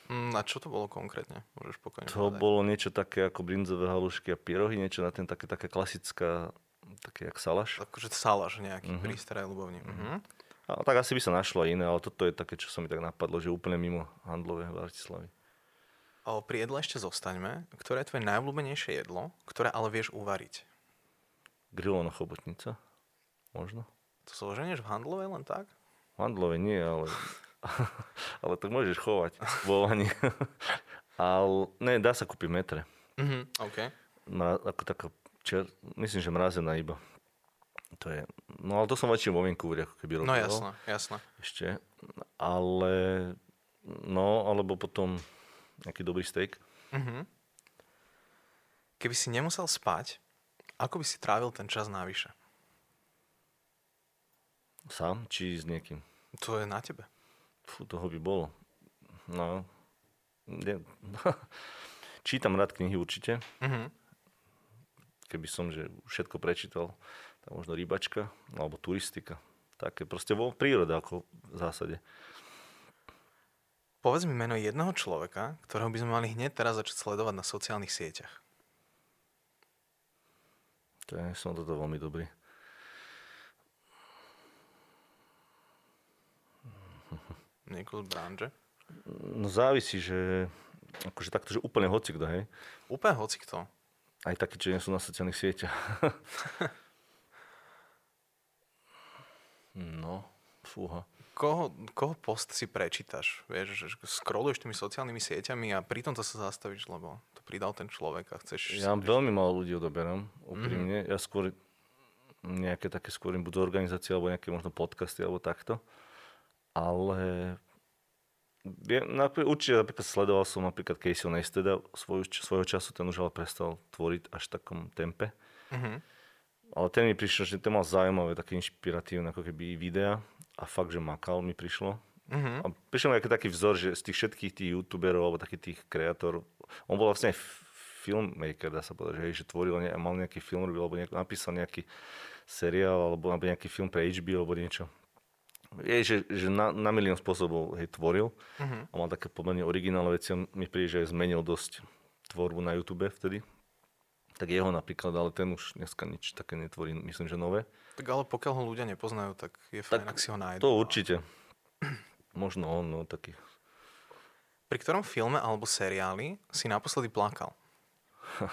[SPEAKER 1] Mm, a čo to bolo konkrétne? Môžeš pokojne
[SPEAKER 3] To
[SPEAKER 1] povedať.
[SPEAKER 3] bolo niečo také ako brinzové halušky a pierohy, niečo na ten také, také klasická, také jak salaš.
[SPEAKER 1] Akože saláš nejaký mm-hmm. pri Starej Ľubovni. Mm-hmm.
[SPEAKER 3] A tak asi by sa našlo iné, ale toto je také, čo sa mi tak napadlo, že úplne mimo handlové v Bratislavy.
[SPEAKER 1] A pri jedle ešte zostaňme. Ktoré je tvoje najobľúbenejšie jedlo, ktoré ale vieš uvariť?
[SPEAKER 3] Grillovaná chobotnica, možno.
[SPEAKER 1] To sa oženieš v handlovej len tak?
[SPEAKER 3] V handlove nie, ale, ale to môžeš chovať vo vani. ale ne, dá sa kúpiť metre.
[SPEAKER 1] Mhm, OK.
[SPEAKER 3] Mra, ako taká, čer, myslím, že mrazená iba. To je, no ale to som väčšinou vo Vancouveri, ako keby robil.
[SPEAKER 1] No jasné, jasné.
[SPEAKER 3] Ešte. Ale, no, alebo potom nejaký dobrý steak.
[SPEAKER 1] Mhm. Keby si nemusel spať, ako by si trávil ten čas navyše?
[SPEAKER 3] Sám, či s niekým.
[SPEAKER 1] To je na tebe.
[SPEAKER 3] Fú, toho by bolo. No, ne, čítam rád knihy určite.
[SPEAKER 1] Mhm.
[SPEAKER 3] Keby som že všetko prečítal, tak možno rybačka, alebo turistika. Také proste vo prírode ako v zásade.
[SPEAKER 1] Povedz mi meno jedného človeka, ktorého by sme mali hneď teraz začať sledovať na sociálnych sieťach.
[SPEAKER 3] To je, som toto veľmi dobrý.
[SPEAKER 1] Niekoho z branže.
[SPEAKER 3] No závisí, že akože takto, že úplne hocikto, hej.
[SPEAKER 1] Úplne hocikto.
[SPEAKER 3] Aj takí, čo nie sú na sociálnych sieťach. no, fúha.
[SPEAKER 1] Koho, koho post si prečítaš? Vieš, scrolluješ tými sociálnymi sieťami a pri tomto sa zastavíš, lebo to pridal ten človek a chceš...
[SPEAKER 3] Ja veľmi málo ľudí odoberám, úprimne. Mm-hmm. Ja skôr nejaké také skôr im budú organizácie alebo nejaké možno podcasty alebo takto. Ale ja, napríklad, určite napríklad sledoval som napríklad Casey Neisteda svoj, svojho času, ten už ale prestal tvoriť až v takom tempe.
[SPEAKER 1] Mhm.
[SPEAKER 3] Ale ten mi prišiel, že ten mal zaujímavé, také inšpiratívne ako keby videá a fakt, že makal mi prišlo.
[SPEAKER 1] Mhm.
[SPEAKER 3] A prišiel mi aký taký vzor, že z tých všetkých tých youtuberov alebo takých tých kreatorov, on bol vlastne filmmaker, dá sa povedať, že, hej, že tvoril, ne, mal nejaký film, robil, alebo nejak, napísal nejaký seriál, alebo, alebo nejaký film pre HBO, alebo niečo. Je, že, že na, na milión spôsobov hej, tvoril
[SPEAKER 1] Mhm.
[SPEAKER 3] a mal také pomerne originálne veci. On mi príde, že aj zmenil dosť tvorbu na YouTube vtedy. Tak jeho napríklad, ale ten už dneska nič také netvorí, myslím, že nové.
[SPEAKER 1] Tak ale pokiaľ ho ľudia nepoznajú, tak je fajn,
[SPEAKER 3] Tak
[SPEAKER 1] ak si ho nájdu.
[SPEAKER 3] To určite. Možno on, no taký.
[SPEAKER 1] Pri ktorom filme alebo seriáli si naposledy plakal?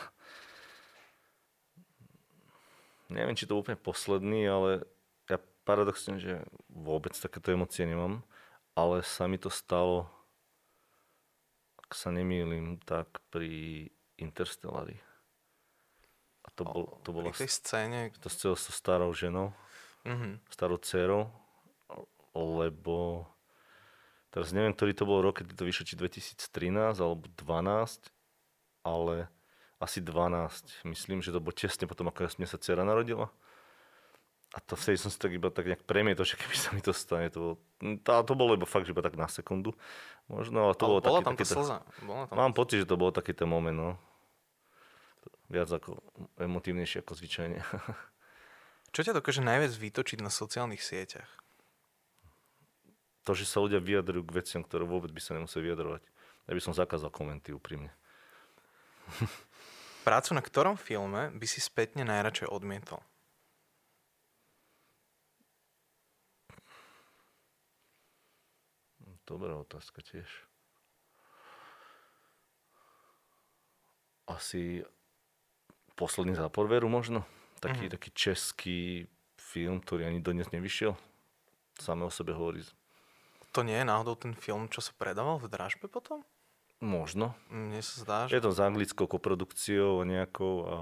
[SPEAKER 3] Neviem, či to úplne posledný, ale ja paradoxne, že vôbec takéto emócie nemám, ale sa mi to stalo, ak sa nemýlim, tak pri Interstellari. A to, bol, to bolo
[SPEAKER 1] Pri tej scéne...
[SPEAKER 3] to so starou ženou,
[SPEAKER 1] Mhm.
[SPEAKER 3] starou dcerou, lebo teraz neviem, ktorý to bol rok, kedy to vyšlo, či 2013 alebo 12, ale asi 12. Myslím, že to bolo tesne potom, ako mne sa dcera narodila. A to vtedy som si tak iba tak nejak premietol, že keby sa mi to stane. To bolo, to, to bolo iba fakt, že iba tak na sekundu. Možno, ale to
[SPEAKER 1] Ale
[SPEAKER 3] bolo
[SPEAKER 1] bola
[SPEAKER 3] taký,
[SPEAKER 1] tam
[SPEAKER 3] taký,
[SPEAKER 1] tá slza. Bola tam
[SPEAKER 3] Mám pocit, že to bol taký ten moment, no. Viac ako emotívnejšie ako zvyčajne.
[SPEAKER 1] Čo ťa dokáže najviac vytočiť na sociálnych sieťach?
[SPEAKER 3] to, že sa ľudia vyjadrujú k veciam, ktoré vôbec by sa nemuseli vyjadrovať. Ja by som zakázal komenty úprimne.
[SPEAKER 1] Prácu na ktorom filme by si spätne najradšej odmietol?
[SPEAKER 3] Dobrá otázka tiež. Asi posledný zápor veru možno. Taký, mm. taký český film, ktorý ani dodnes nevyšiel. Samé o sebe hovorí.
[SPEAKER 1] To nie je náhodou ten film, čo sa predával v dražbe potom?
[SPEAKER 3] Možno.
[SPEAKER 1] Mne sa zdá,
[SPEAKER 3] Je
[SPEAKER 1] že...
[SPEAKER 3] to s anglickou koprodukciou a nejakou a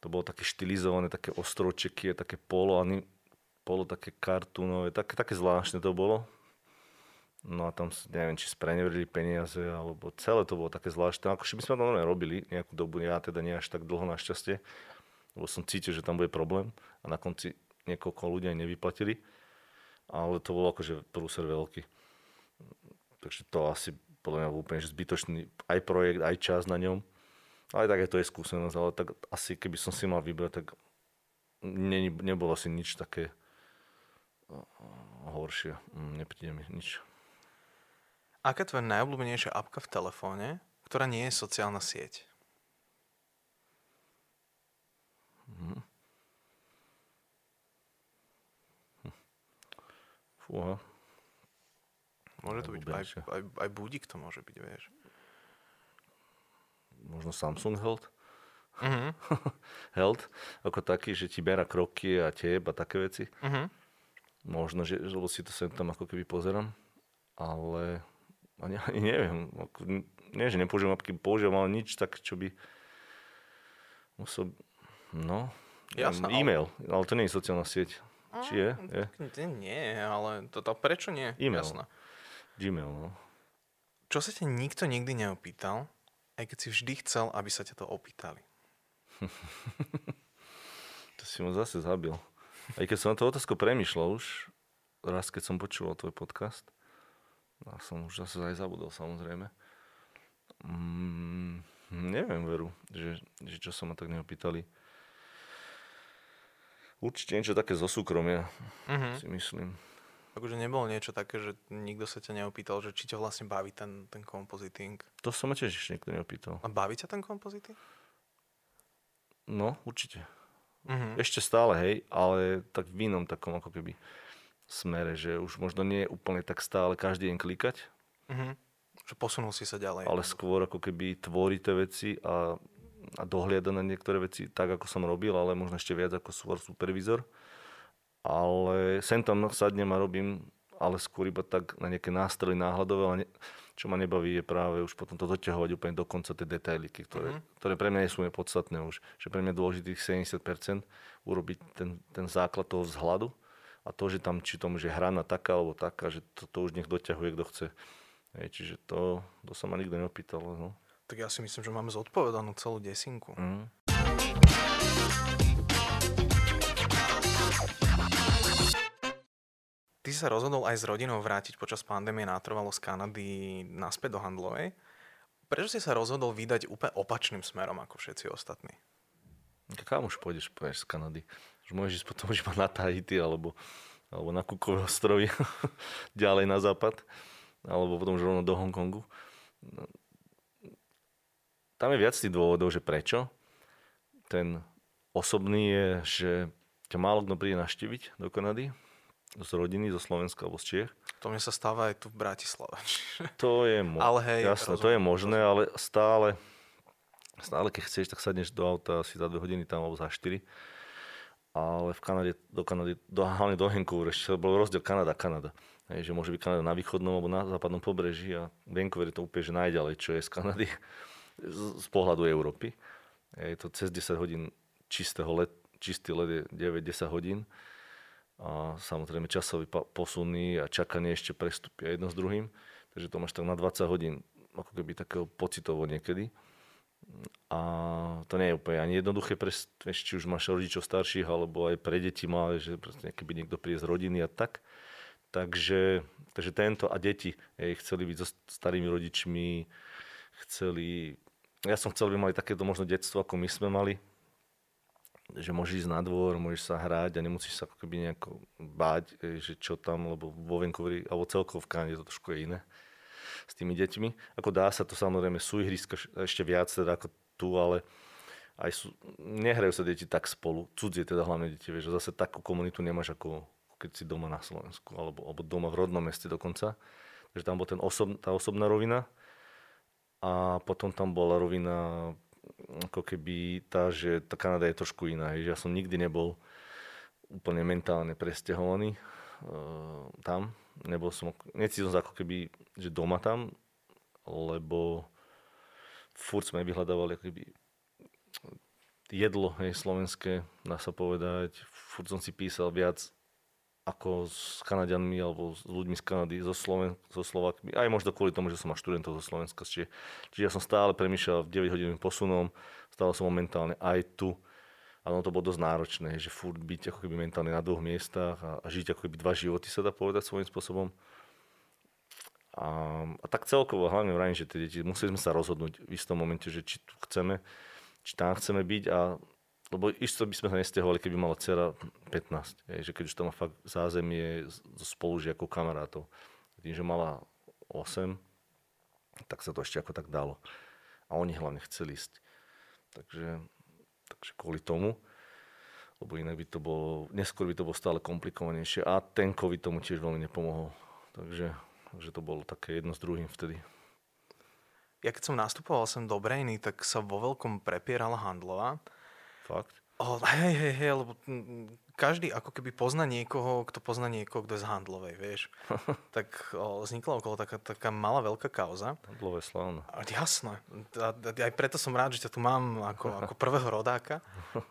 [SPEAKER 3] to bolo také štilizované, také ostročeky, také polo, ani, polo také kartúnové, také, také zvláštne to bolo. No a tam, neviem, či spreneverili peniaze, alebo celé to bolo také zvláštne. Akože my sme to normálne robili nejakú dobu, ja teda nie až tak dlho našťastie, lebo som cítil, že tam bude problém a na konci niekoľko ľudí aj nevyplatili. ale to bol akože prúser veľký. Takže to asi podľa mňa úplne zbytočný aj projekt, aj čas na ňom. Ale tak je to je skúsenosť, ale tak asi keby som si mal vybrať, tak ne, nebolo asi nič také horšie. Mm, nepríde mi nič.
[SPEAKER 1] Aká je tvoja najobľúbenejšia apka v telefóne, ktorá nie je sociálna sieť?
[SPEAKER 3] Mhm. Fúha.
[SPEAKER 1] Môže to byť aj, aj, aj budík to môže byť, vieš.
[SPEAKER 3] Možno Samsung Health.
[SPEAKER 1] Uh-huh.
[SPEAKER 3] Health, ako taký, že ti bera kroky a teb a také veci.
[SPEAKER 1] Uh-huh.
[SPEAKER 3] Možno, že, že si to sem tam ako keby pozerám, ale ani, ani neviem. Nie, že nepoužívam apky, používam, ale nič tak, čo by musel... No,
[SPEAKER 1] Jasne,
[SPEAKER 3] e-mail, ale... ale to nie je sociálna sieť. Či je? je?
[SPEAKER 1] Nie, ale to, to, prečo nie?
[SPEAKER 3] E-mail.
[SPEAKER 1] Jasné.
[SPEAKER 3] Gmail, no.
[SPEAKER 1] Čo sa ťa nikto nikdy neopýtal, aj keď si vždy chcel, aby sa ťa to opýtali?
[SPEAKER 3] to si ma zase zabil. Aj keď som na to otázku premyšľal už, raz keď som počúval tvoj podcast, a som už zase aj zabudol samozrejme. Mm, neviem veru, že, že čo sa ma tak neopýtali. Určite niečo také zo súkromia, uh-huh. si myslím.
[SPEAKER 1] Takže nebolo niečo také, že nikto sa ťa neopýtal, že či ťa vlastne baví ten, ten kompoziting?
[SPEAKER 3] To sa ma tiež nikto neopýtal.
[SPEAKER 1] A baví ťa ten kompoziting?
[SPEAKER 3] No, určite.
[SPEAKER 1] Uh-huh.
[SPEAKER 3] Ešte stále, hej, ale tak v inom takom ako keby smere, že už možno nie je úplne tak stále každý deň klikať.
[SPEAKER 1] Uh-huh. Že posunul si sa ďalej.
[SPEAKER 3] Ale skôr ako keby tvorí tie veci a a dohliada na niektoré veci tak, ako som robil, ale možno ešte viac ako svoj supervizor. Ale sem tam sadnem a robím, ale skôr iba tak na nejaké nástrely náhľadové, ale ne, čo ma nebaví je práve už potom to doťahovať úplne do konca tie detailiky, ktoré, mm-hmm. ktoré pre mňa nie sú podstatné už. Že pre mňa je dôležitých 70% urobiť ten, ten základ toho vzhľadu a to, že tam či tomu, že hrana taká alebo taká, že to, to už nech doťahuje, kto chce. Hej, čiže to, to sa ma nikto neopýtal. No.
[SPEAKER 1] Tak ja si myslím, že máme zodpovedanú celú desinku.
[SPEAKER 3] Mm.
[SPEAKER 1] Ty sa rozhodol aj s rodinou vrátiť počas pandémie natrvalo z Kanady naspäť do Handlovej. Prečo si sa rozhodol vydať úplne opačným smerom ako všetci ostatní?
[SPEAKER 3] Kam už pôjdeš, pôjdeš z Kanady? Už môžeš ísť potom už iba na Tahiti alebo, alebo na Kukové ostrovy, ďalej na západ, alebo potom už rovno do Hongkongu. Tam je viac tých dôvodov, že prečo. Ten osobný je, že ťa málo kto príde naštíviť do Kanady, z rodiny, zo Slovenska alebo z Čiech.
[SPEAKER 1] To mne sa stáva aj tu v Bratislave.
[SPEAKER 3] To je mo-
[SPEAKER 1] ale hej,
[SPEAKER 3] jasné, rozumiem, to je možné, rozumiem. ale stále, stále keď chceš, tak sadneš do auta asi za 2 hodiny tam alebo za 4. Ale v Kanade, do Kanady, do, hlavne do Vancouver, ešte bol rozdiel Kanada, Kanada. Že môže byť Kanada na východnom alebo na západnom pobreží a Vancouver je to úplne že najďalej, čo je z Kanady z, z pohľadu Európy. Je to cez 10 hodín čistého let, čistý let je 9-10 hodín. A samozrejme časový posuny a čakanie ešte prestupia jedno s druhým. Takže to máš tak na 20 hodín ako keby takého pocitovo niekedy. A to nie je úplne ani jednoduché, pre, či už máš rodičov starších, alebo aj pre deti malé, že keby niekto príde z rodiny a tak. Takže, takže tento a deti jej, chceli byť so starými rodičmi, chceli ja som chcel, aby mali takéto možno detstvo, ako my sme mali. Že môžeš ísť na dvor, môžeš sa hrať a nemusíš sa ako keby nejako báť, že čo tam, lebo vo Vancouveri, alebo celkovo v Kanade to trošku je iné s tými deťmi. Ako dá sa to samozrejme, sú ihriska ešte viac teda ako tu, ale aj sú, nehrajú sa deti tak spolu, cudzie teda hlavne deti, vieš, zase takú komunitu nemáš ako keď si doma na Slovensku, alebo, alebo doma v rodnom meste dokonca. Takže tam bol ten osob, tá osobná rovina a potom tam bola rovina ako keby tá, že tá Kanada je trošku iná. Že ja som nikdy nebol úplne mentálne presťahovaný uh, tam. Nebol som, necítil som ako keby, že doma tam, lebo furt sme vyhľadávali ako keby jedlo hej, slovenské, dá sa povedať. Furt som si písal viac ako s Kanadianmi alebo s ľuďmi z Kanady, zo, Sloven, zo Slovakmi, aj možno kvôli tomu, že som mal študentov zo Slovenska. Čiže, čiže ja som stále premýšľal v 9 hodinovým posunom, stále som momentálne aj tu ale ono to bolo dosť náročné, že furt byť ako keby mentálne na dvoch miestach a, a žiť ako keby dva životy sa dá povedať svojím spôsobom. A, a tak celkovo, hlavne vrajím, že tie deti, museli sme sa rozhodnúť v istom momente, že či tu chceme, či tam chceme byť a lebo isto by sme sa nestiahovali, keby mala dcera 15, je, že keď už tam má fakt zázemie so spolužiakov, kamarátov. Tým, že mala 8, tak sa to ešte ako tak dalo. A oni hlavne chceli ísť. Takže, takže kvôli tomu, lebo inak by to bolo, neskôr by to bolo stále komplikovanejšie a ten COVID tomu tiež veľmi nepomohol. Takže, takže to bolo také jedno s druhým vtedy.
[SPEAKER 1] Ja keď som nastupoval sem do Brejny, tak sa vo veľkom prepierala handlová
[SPEAKER 3] Fakt?
[SPEAKER 1] Oh, hej, hej, hej, lebo každý ako keby pozná niekoho, kto pozná niekoho, kto je z handlovej, vieš. tak oh, vznikla okolo taká, taká malá veľká kauza.
[SPEAKER 3] Handlové slávne.
[SPEAKER 1] Jasné. A, aj preto som rád, že ťa tu mám ako, ako prvého rodáka.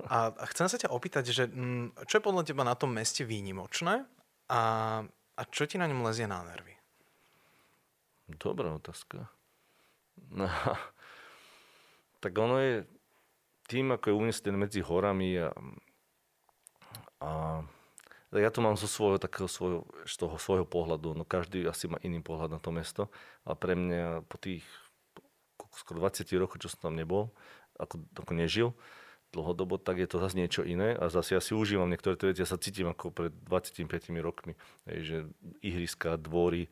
[SPEAKER 1] A, a chcem sa ťa opýtať, že m, čo je podľa teba na tom meste výnimočné a, a čo ti na ňom lezie na nervy?
[SPEAKER 3] Dobrá otázka. No, tak ono je, tým, ako je umiestnený medzi horami a, a ja to mám zo svojho, takého svojho, z toho svojho pohľadu, no každý asi má iný pohľad na to mesto, ale pre mňa po tých skoro 20 rokoch, čo som tam nebol, ako, ako nežil, dlhodobo, tak je to zase niečo iné. A zase ja si užívam niektoré tie veci, ja sa cítim ako pred 25 rokmi, že ihriska, dvory,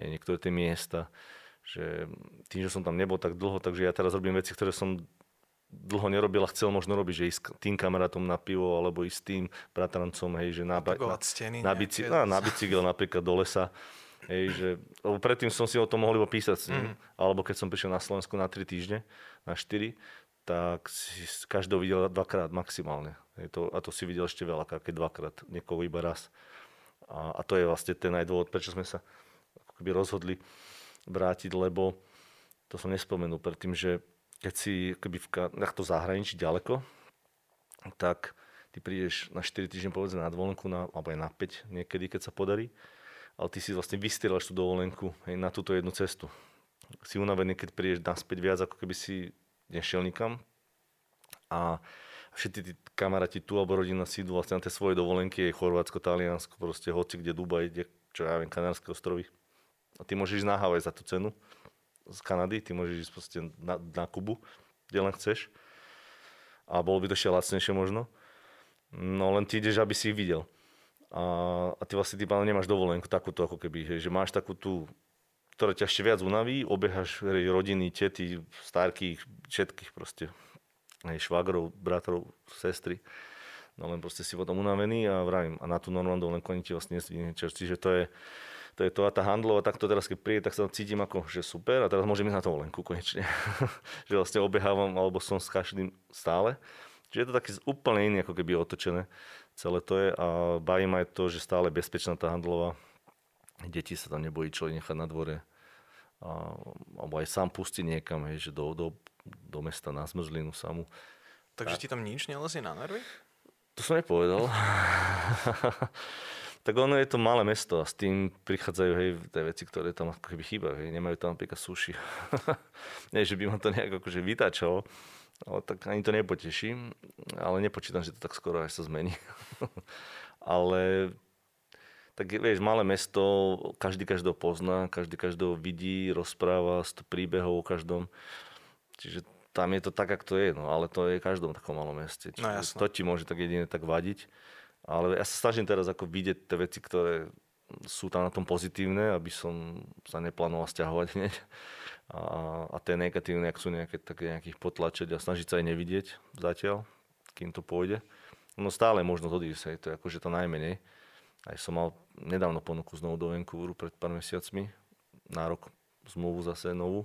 [SPEAKER 3] niektoré tie miesta, že tým, že som tam nebol tak dlho, takže ja teraz robím veci, ktoré som dlho nerobil a chcel možno robiť, že ísť tým kamarátom na pivo alebo ísť tým bratrancom, hej, že na, ba- na,
[SPEAKER 1] steny
[SPEAKER 3] na, bici- na, na bicykel napríklad do lesa. Hej, že, lebo predtým som si o tom mohol iba písať s ním, mm. alebo keď som prišiel na Slovensku na 3 týždne, na 4, tak si každého videl dvakrát maximálne. Hej, to, a to si videl ešte veľa, keď dvakrát, niekoho iba raz. A, a to je vlastne ten aj dôvod, prečo sme sa ako keby rozhodli vrátiť, lebo to som nespomenul predtým, že keď si keby v to zahraničí ďaleko, tak ty prídeš na 4 týždne povedzme na dovolenku, na, alebo aj na 5 niekedy, keď sa podarí, ale ty si vlastne vystielaš tú dovolenku hej, na túto jednu cestu. Si unavený, keď prídeš naspäť viac, ako keby si nešiel nikam. A všetci tí kamaráti tu alebo rodina si idú vlastne na tie svoje dovolenky, je Chorvátsko, Taliansko, proste hoci kde Dubaj, kde, čo ja viem, Kanárske ostrovy. A ty môžeš ísť na za tú cenu z Kanady, ty môžeš ísť proste na, na Kubu, kde len chceš. A bolo by to ešte lacnejšie možno. No len ty ideš, aby si ich videl. A, a ty vlastne ty nemáš dovolenku takúto, ako keby, hej, že máš takú tú, ktorá ťa ešte viac unaví, obiehaš hej, rodiny, tety, starky, všetkých proste. Hej, švagrov, bratrov, sestry. No len proste si potom unavený a vravím. A na tú normálnu dovolenku oni ti vlastne nesvidí. Čiže to je, to je to a tá handlová, takto teraz keď príde, tak sa cítim ako, že super a teraz môžem ísť na dovolenku konečne. že vlastne obehávam alebo som s každým stále. Čiže je to také úplne iné, ako keby otočené. Celé to je a baví ma aj to, že stále bezpečná tá handlová. Deti sa tam nebojí človek nechať na dvore. A, alebo aj sám pustiť niekam, hej, že do, do, do mesta na zmrzlinu samú.
[SPEAKER 1] Takže ti tam nič nelezie na nervy?
[SPEAKER 3] To som nepovedal. tak ono je to malé mesto a s tým prichádzajú hej, tie veci, ktoré tam ako keby chýbajú. Hej. Nemajú tam napríklad suši. Nie, že by ma to nejak akože vytačalo, ale tak ani to nepoteší. Ale nepočítam, že to tak skoro aj sa zmení. ale tak vieš, malé mesto, každý každého pozná, každý každého vidí, rozpráva z príbehov o každom. Čiže tam je to tak, ako to je, no, ale to je v každom takom malom meste. Čiže no, to ti môže tak jedine tak vadiť. Ale ja sa snažím teraz ako vidieť tie veci, ktoré sú tam na tom pozitívne, aby som sa neplánoval stiahovať hneď. A, a tie negatívne, ak sú nejaké, tak nejakých potlačeť a snažiť sa aj nevidieť zatiaľ, kým to pôjde. No stále možno odísť, to je akože to najmenej. Aj som mal nedávno ponuku znovu do Vancouveru pred pár mesiacmi, na rok zmluvu zase novú,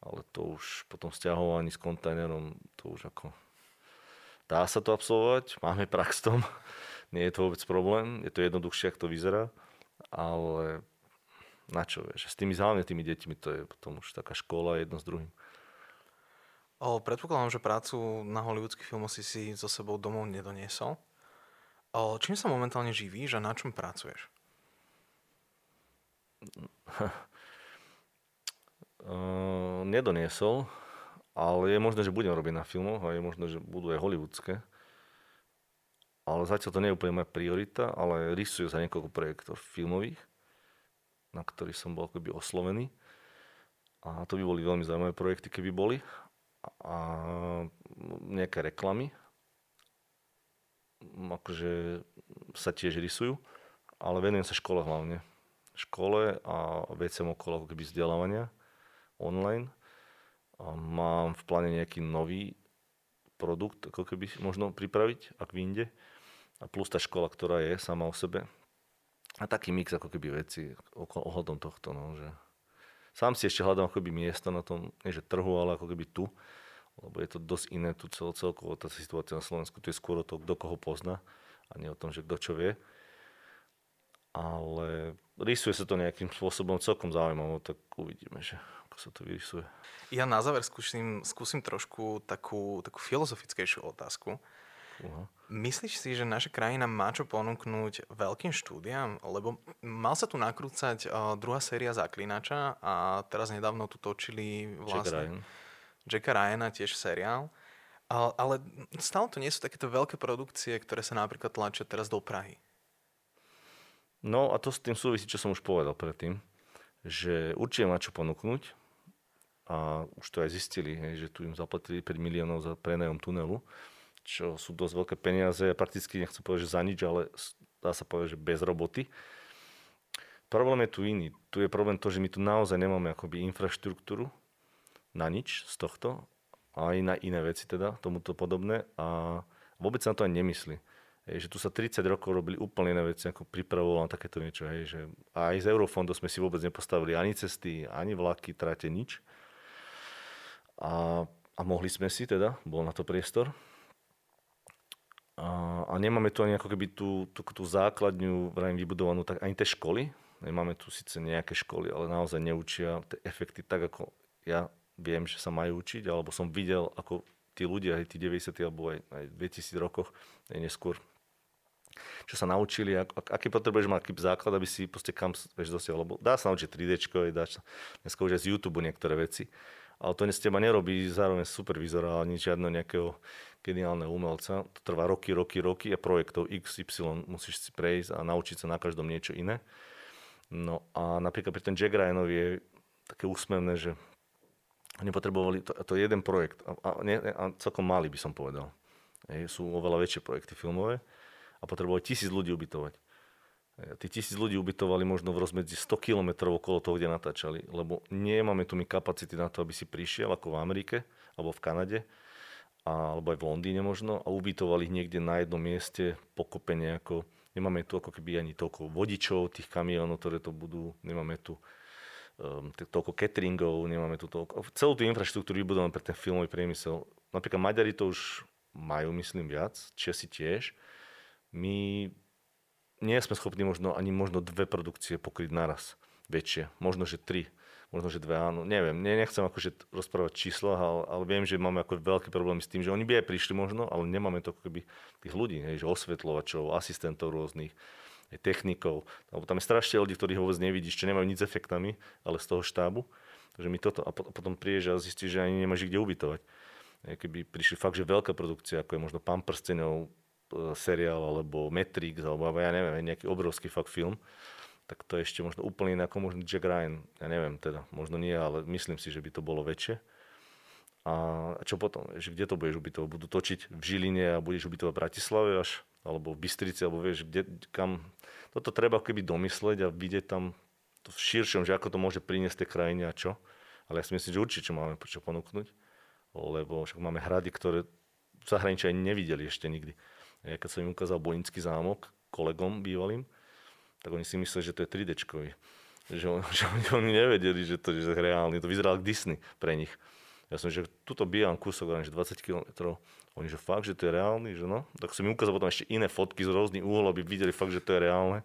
[SPEAKER 3] ale to už potom stiahovaní s kontajnerom, to už ako... Dá sa to absolvovať, máme prax tom, nie je to vôbec problém, je to jednoduchšie, ako to vyzerá, ale na čo, vieš, s tými hlavne tými deťmi to je potom už taká škola jedno s druhým.
[SPEAKER 1] O, predpokladám, že prácu na hollywoodských filmoch si si so sebou domov nedoniesol. O, čím sa momentálne živíš a na čom pracuješ?
[SPEAKER 3] uh, nedoniesol, ale je možné, že budem robiť na filmoch a je možné, že budú aj hollywoodske ale zatiaľ to nie je úplne moja priorita, ale rysujú za niekoľko projektov filmových, na ktorých som bol akoby oslovený. A to by boli veľmi zaujímavé projekty, keby boli. A nejaké reklamy, akože sa tiež rysujú, ale venujem sa škole hlavne. Škole a veciam okolo keby vzdelávania online. A mám v pláne nejaký nový produkt, ako keby možno pripraviť, ak vyjde. A plus tá škola, ktorá je sama o sebe. A taký mix ako keby veci ohľadom tohto, no, že sám si ešte hľadám ako keby miesto na tom, nie že trhu, ale ako keby tu, lebo je to dosť iné tu cel, celkovo tá situácia na Slovensku, tu je skôr o to, kto koho pozná a nie o tom, že kto čo vie. Ale rysuje sa to nejakým spôsobom celkom zaujímavé, tak uvidíme, že ako sa to vyrysuje.
[SPEAKER 1] Ja na záver skúsim, skúsim trošku takú, takú filozofickejšiu otázku. Uh-huh. Myslíš si, že naša krajina má čo ponúknuť veľkým štúdiám? Lebo mal sa tu nakrúcať uh, druhá séria Zaklinača a teraz nedávno tu točili vlastne... Jack Ryan. Ryana, tiež seriál. Ale, ale stále to nie sú takéto veľké produkcie, ktoré sa napríklad tlačia teraz do Prahy.
[SPEAKER 3] No a to s tým súvisí, čo som už povedal predtým, že určite má čo ponúknuť a už to aj zistili, hej, že tu im zaplatili 5 miliónov za prenajom tunelu, čo sú dosť veľké peniaze, prakticky nechcem povedať, že za nič, ale dá sa povedať, že bez roboty. Problém je tu iný. Tu je problém to, že my tu naozaj nemáme akoby infraštruktúru na nič z tohto, aj na iné veci teda, tomuto podobné a vôbec sa na to aj nemyslí. Hej, že tu sa 30 rokov robili úplne iné veci, ako pripravovalo na takéto niečo. Hej, že aj z Eurofondov sme si vôbec nepostavili ani cesty, ani vlaky, trate, nič. A, a mohli sme si teda, bol na to priestor. A, a nemáme tu ani ako keby tú, tú, tú základňu vrajím, vybudovanú, tak ani tie školy. Nemáme tu síce nejaké školy, ale naozaj neučia tie efekty tak, ako ja viem, že sa majú učiť, alebo som videl, ako tí ľudia, aj tí 90. alebo aj, aj 2000 rokoch, aj neskôr, čo sa naučili, ak, aký potrebuješ mať aký základ, aby si proste kam vieš dosiahol. Lebo dá sa naučiť 3D, dá sa dneska už aj z YouTube niektoré veci ale to z teba nerobí zároveň supervizora ani žiadneho nejakého geniálneho umelca. To trvá roky, roky, roky a projektov XY musíš si prejsť a naučiť sa na každom niečo iné. No a napríklad pri ten Jack Ryanovi je také úsmevné, že oni potrebovali, to, to je jeden projekt a, a, a celkom malý by som povedal. Hej, sú oveľa väčšie projekty filmové a potrebovali tisíc ľudí ubytovať. Tí tisíc ľudí ubytovali možno v rozmedzi 100 km okolo toho, kde natáčali, lebo nemáme tu my kapacity na to, aby si prišiel ako v Amerike alebo v Kanade, alebo aj v Londýne možno a ubytovali ich niekde na jednom mieste pokope nejako. Nemáme tu ako keby ani toľko vodičov, tých kamionov, ktoré to budú, nemáme tu um, toľko cateringov, nemáme tu toľko, celú tú infraštruktúru vybudovanú pre ten filmový priemysel. Napríklad Maďari to už majú, myslím, viac, Česi tiež. My nie sme schopní možno ani možno dve produkcie pokryť naraz väčšie. Možno, že tri. Možno, že dve áno. Neviem, ne, nechcem akože rozprávať čísla, ale, ale viem, že máme ako veľké problémy s tým, že oni by aj prišli možno, ale nemáme to ako keby tých ľudí, hej, že osvetľovačov, asistentov rôznych, aj technikov. Lebo tam je strašne ľudí, ktorých vôbec nevidíš, čo nemajú nič s efektami, ale z toho štábu. Takže mi toto, a potom prídeš a zistíš, že ani nemáš kde ubytovať. Keby prišli fakt, že veľká produkcia, ako je možno Pán prstenov, seriál alebo Matrix alebo ja neviem, nejaký obrovský fakt film, tak to je ešte možno úplne iné ako možno Jack Ryan. Ja neviem teda, možno nie, ale myslím si, že by to bolo väčšie. A čo potom? Že kde to budeš ubytovať? Budú točiť v Žiline a budeš ubytovať v Bratislave až? Alebo v Bystrici, alebo vieš, kde, kam... Toto treba keby domysleť a vidieť tam to v širšom, že ako to môže priniesť tej krajine a čo. Ale ja si myslím, že určite máme čo ponúknuť. Lebo však máme hrady, ktoré ani nevideli ešte nikdy. Ja keď som im ukázal Bojnický zámok kolegom bývalým, tak oni si mysleli, že to je 3D. Že, on, že oni, nevedeli, že to je reálne. To vyzeralo ako Disney pre nich. Ja som, že tuto bývam kúsok, že 20 km. Oni, že fakt, že to je reálny, že no. Tak som im ukázal potom ešte iné fotky z rôznych úhlov, aby videli fakt, že to je reálne.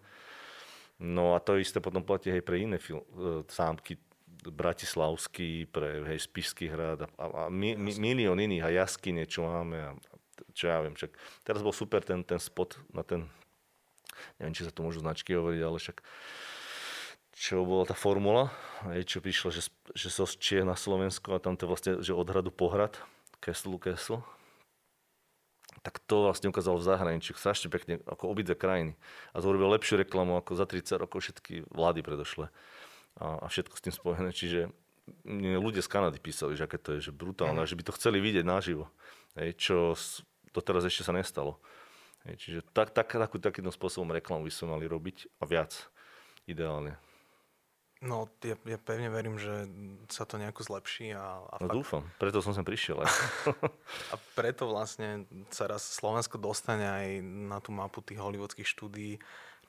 [SPEAKER 3] No a to isté potom platí aj pre iné film, e, sámky, Bratislavský, pre hej, Spišský hrad a, a, a mi, mi, milión iných a jaskyne, čo máme a, čo ja viem, však teraz bol super ten, ten spot na ten, neviem, či sa tu môžu značky hovoriť, ale však čo bola tá formula, aj čo prišlo, že, že so Čie na Slovensku a tam to vlastne, že od hradu pohrad, Kesslu, Kessel. tak to vlastne ukázalo v zahraničí strašne pekne, ako obidve krajiny. A to urobil lepšiu reklamu ako za 30 rokov všetky vlády predošle. A, a všetko s tým spojené. Čiže mne ľudia z Kanady písali, že aké to je že brutálne, mm. že by to chceli vidieť naživo. Hej, čo doteraz ešte sa nestalo. Hej, čiže tak, tak, takú, takýmto spôsobom reklamu by sme mali robiť a viac ideálne.
[SPEAKER 1] No, ja, ja pevne verím, že sa to nejako zlepší. A, a
[SPEAKER 3] no fakt... dúfam, preto som sem prišiel. Aj.
[SPEAKER 1] a preto vlastne sa raz Slovensko dostane aj na tú mapu tých hollywoodských štúdií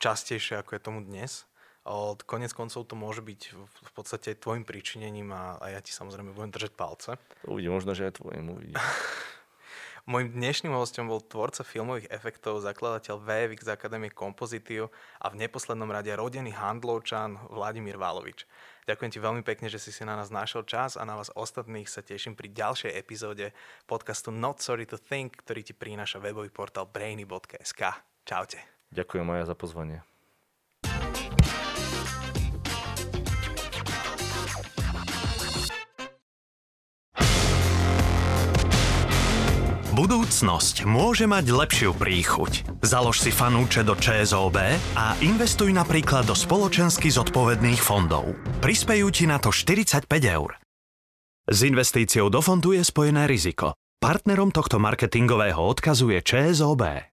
[SPEAKER 1] častejšie, ako je tomu dnes. Od konec koncov to môže byť v podstate tvojim príčinením a, a ja ti samozrejme budem držať palce.
[SPEAKER 3] Uvidí, možno, že aj tvojim uvidí.
[SPEAKER 1] Mojím dnešným hostom bol tvorca filmových efektov, zakladateľ VFX Akadémie kompozitív a v neposlednom rade rodený handlovčan Vladimír Válovič. Ďakujem ti veľmi pekne, že si si na nás našiel čas a na vás ostatných sa teším pri ďalšej epizóde podcastu Not Sorry to Think, ktorý ti prináša webový portál brainy.sk. Čaute.
[SPEAKER 3] Ďakujem Maja za pozvanie.
[SPEAKER 2] Budúcnosť môže mať lepšiu príchuť. Založ si fanúče do ČSOB a investuj napríklad do spoločensky zodpovedných fondov. Prispejú ti na to 45 eur. S investíciou do fondu je spojené riziko. Partnerom tohto marketingového odkazu je ČSOB.